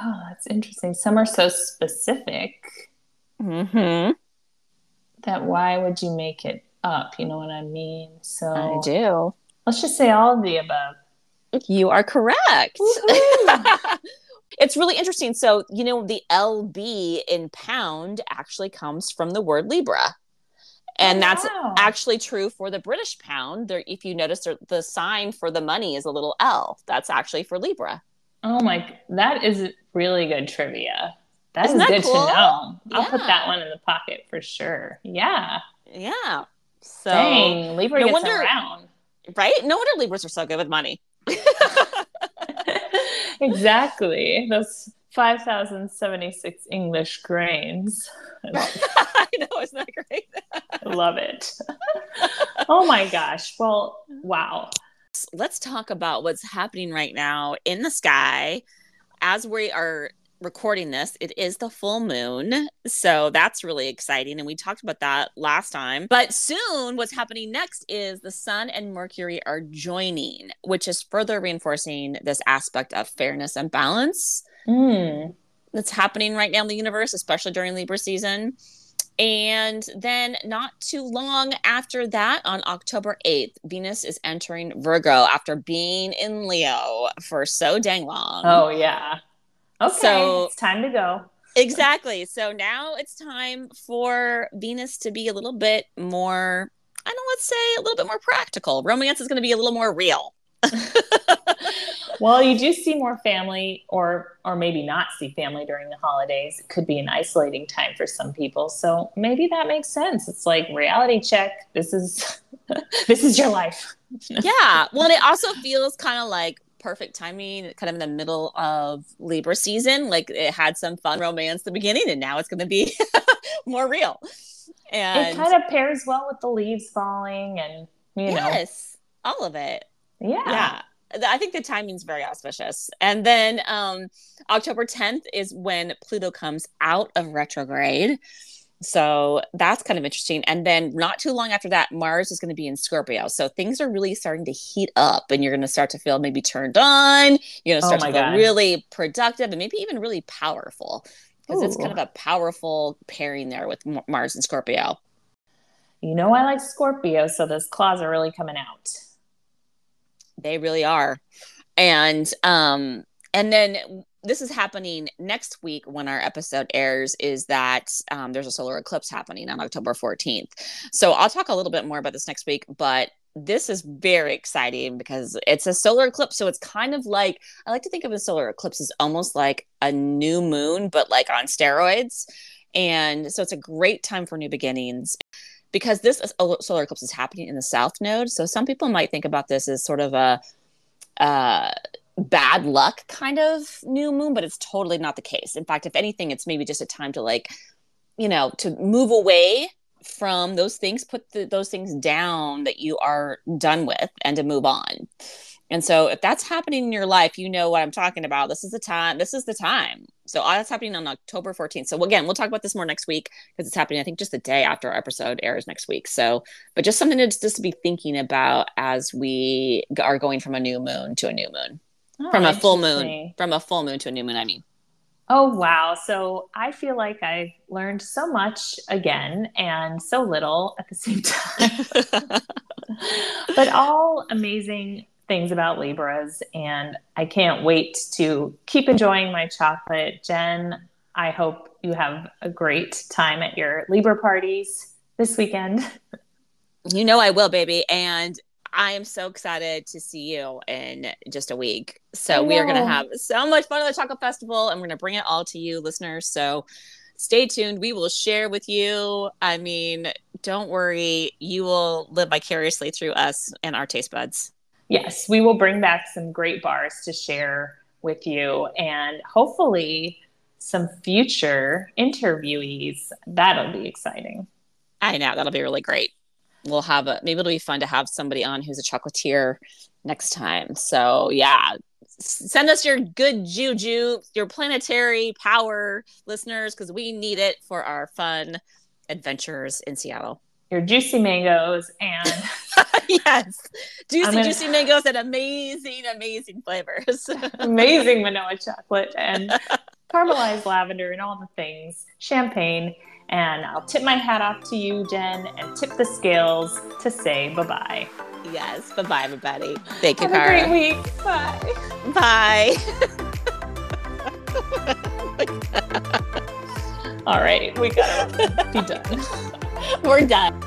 oh, that's interesting. Some are so specific Mm-hmm. that why would you make it up? You know what I mean? So I do. let's just say all of the above. You are correct. It's really interesting. So, you know, the LB in pound actually comes from the word Libra. And Oh, that's wow. actually true for the British pound. There, if you notice, the sign for the money is a little L. That's actually for Libra. Oh my, that is really good trivia. That is Isn't that good cool? to know. I'll put that one in the pocket for sure. Yeah. Yeah. So, Dang, Libra no gets wonder- around. right? No wonder Libras are so good with money. exactly. Those 5,076 English grains. I know, isn't that great? I love it. oh my gosh. Well, wow. let's talk about what's happening right now in the sky as we are recording this it is the full moon so that's really exciting and we talked about that last time but soon what's happening next is the sun and mercury are joining which is further reinforcing this aspect of fairness and balance Mm. that's happening right now in the universe, especially during Libra season. And then, not too long after that, on October 8th, Venus is entering Virgo after being in Leo for so dang long. Oh, yeah. Okay. So- it's time to go. Exactly. So now it's time for Venus to be a little bit more, I don't know, let's say a little bit more practical. Romance is going to be a little more real. Well, you do see more family or or maybe not see family during the holidays. It could be an isolating time for some people. So maybe that makes sense. It's like reality check. This is this is your life. yeah. Well, it also feels kind of like perfect timing, kind of in the middle of Libra season. Like it had some fun romance the beginning, and now it's going to be more real. And it kind of pairs well with the leaves falling and you know. yes, all of it. Yeah. Yeah. I think the timing's very auspicious. And then um, October 10th is when Pluto comes out of retrograde. So that's kind of interesting. And then not too long after that, Mars is going to be in Scorpio. So things are really starting to heat up and you're going to start to feel maybe turned on. You're going to Oh start my to feel God. really productive and maybe even really powerful because it's kind of a powerful pairing there with Mars and Scorpio. You know I like Scorpio, so those claws are really coming out. They really are. And um and then this is happening next week when our episode airs is that um, there's a solar eclipse happening on October 14th. So I'll talk a little bit more about this next week, but this is very exciting because it's a solar eclipse. So it's kind of like I like to think of a solar eclipse as almost like a new moon, but like on steroids. And so it's a great time for new beginnings because this solar eclipse is happening in the south node. So some people might think about this as sort of a uh, bad luck kind of new moon, but it's totally not the case. In fact, if anything, it's maybe just a time to like, you know, to move away from those things, put the, those things down that you are done with, and to move on. And so, if that's happening in your life, you know what I'm talking about. This is the time. This is the time. So, all that's happening on October 14th. So, again, we'll talk about this more next week because it's happening, I think, just the day after our episode airs next week. So, but just something to just to be thinking about as we are going from a new moon to a new moon, Oh, from a full moon, from a full moon to a new moon. I mean, Oh, wow. So I feel like I've learned so much again and so little at the same time. but all amazing things about Libras. And I can't wait to keep enjoying my chocolate. Jen, I hope you have a great time at your Libra parties this weekend. you know I will, baby, and I am so excited to see you in just a week. So we are going to have so much fun at the Chocolate Festival, and we're going to bring it all to you, listeners. So stay tuned. We will share with you. I mean, don't worry, you will live vicariously through us and our taste buds. Yes, we will bring back some great bars to share with you and hopefully some future interviewees. That'll be exciting. I know that'll be really great. We'll have a maybe it'll be fun to have somebody on who's a chocolatier next time. So yeah, send us your good juju, your planetary power listeners, because we need it for our fun adventures in Seattle. Your juicy mangoes and yes, juicy, gonna... juicy mangoes and amazing, amazing flavors. amazing vanilla chocolate and caramelized lavender and all the things, champagne. And I'll tip my hat off to you, Jen, and tip the scales to say bye bye. Yes. Bye bye, everybody. Thank you, Have Kara. a great week. Bye. Bye. All right. We gotta be done. We're done.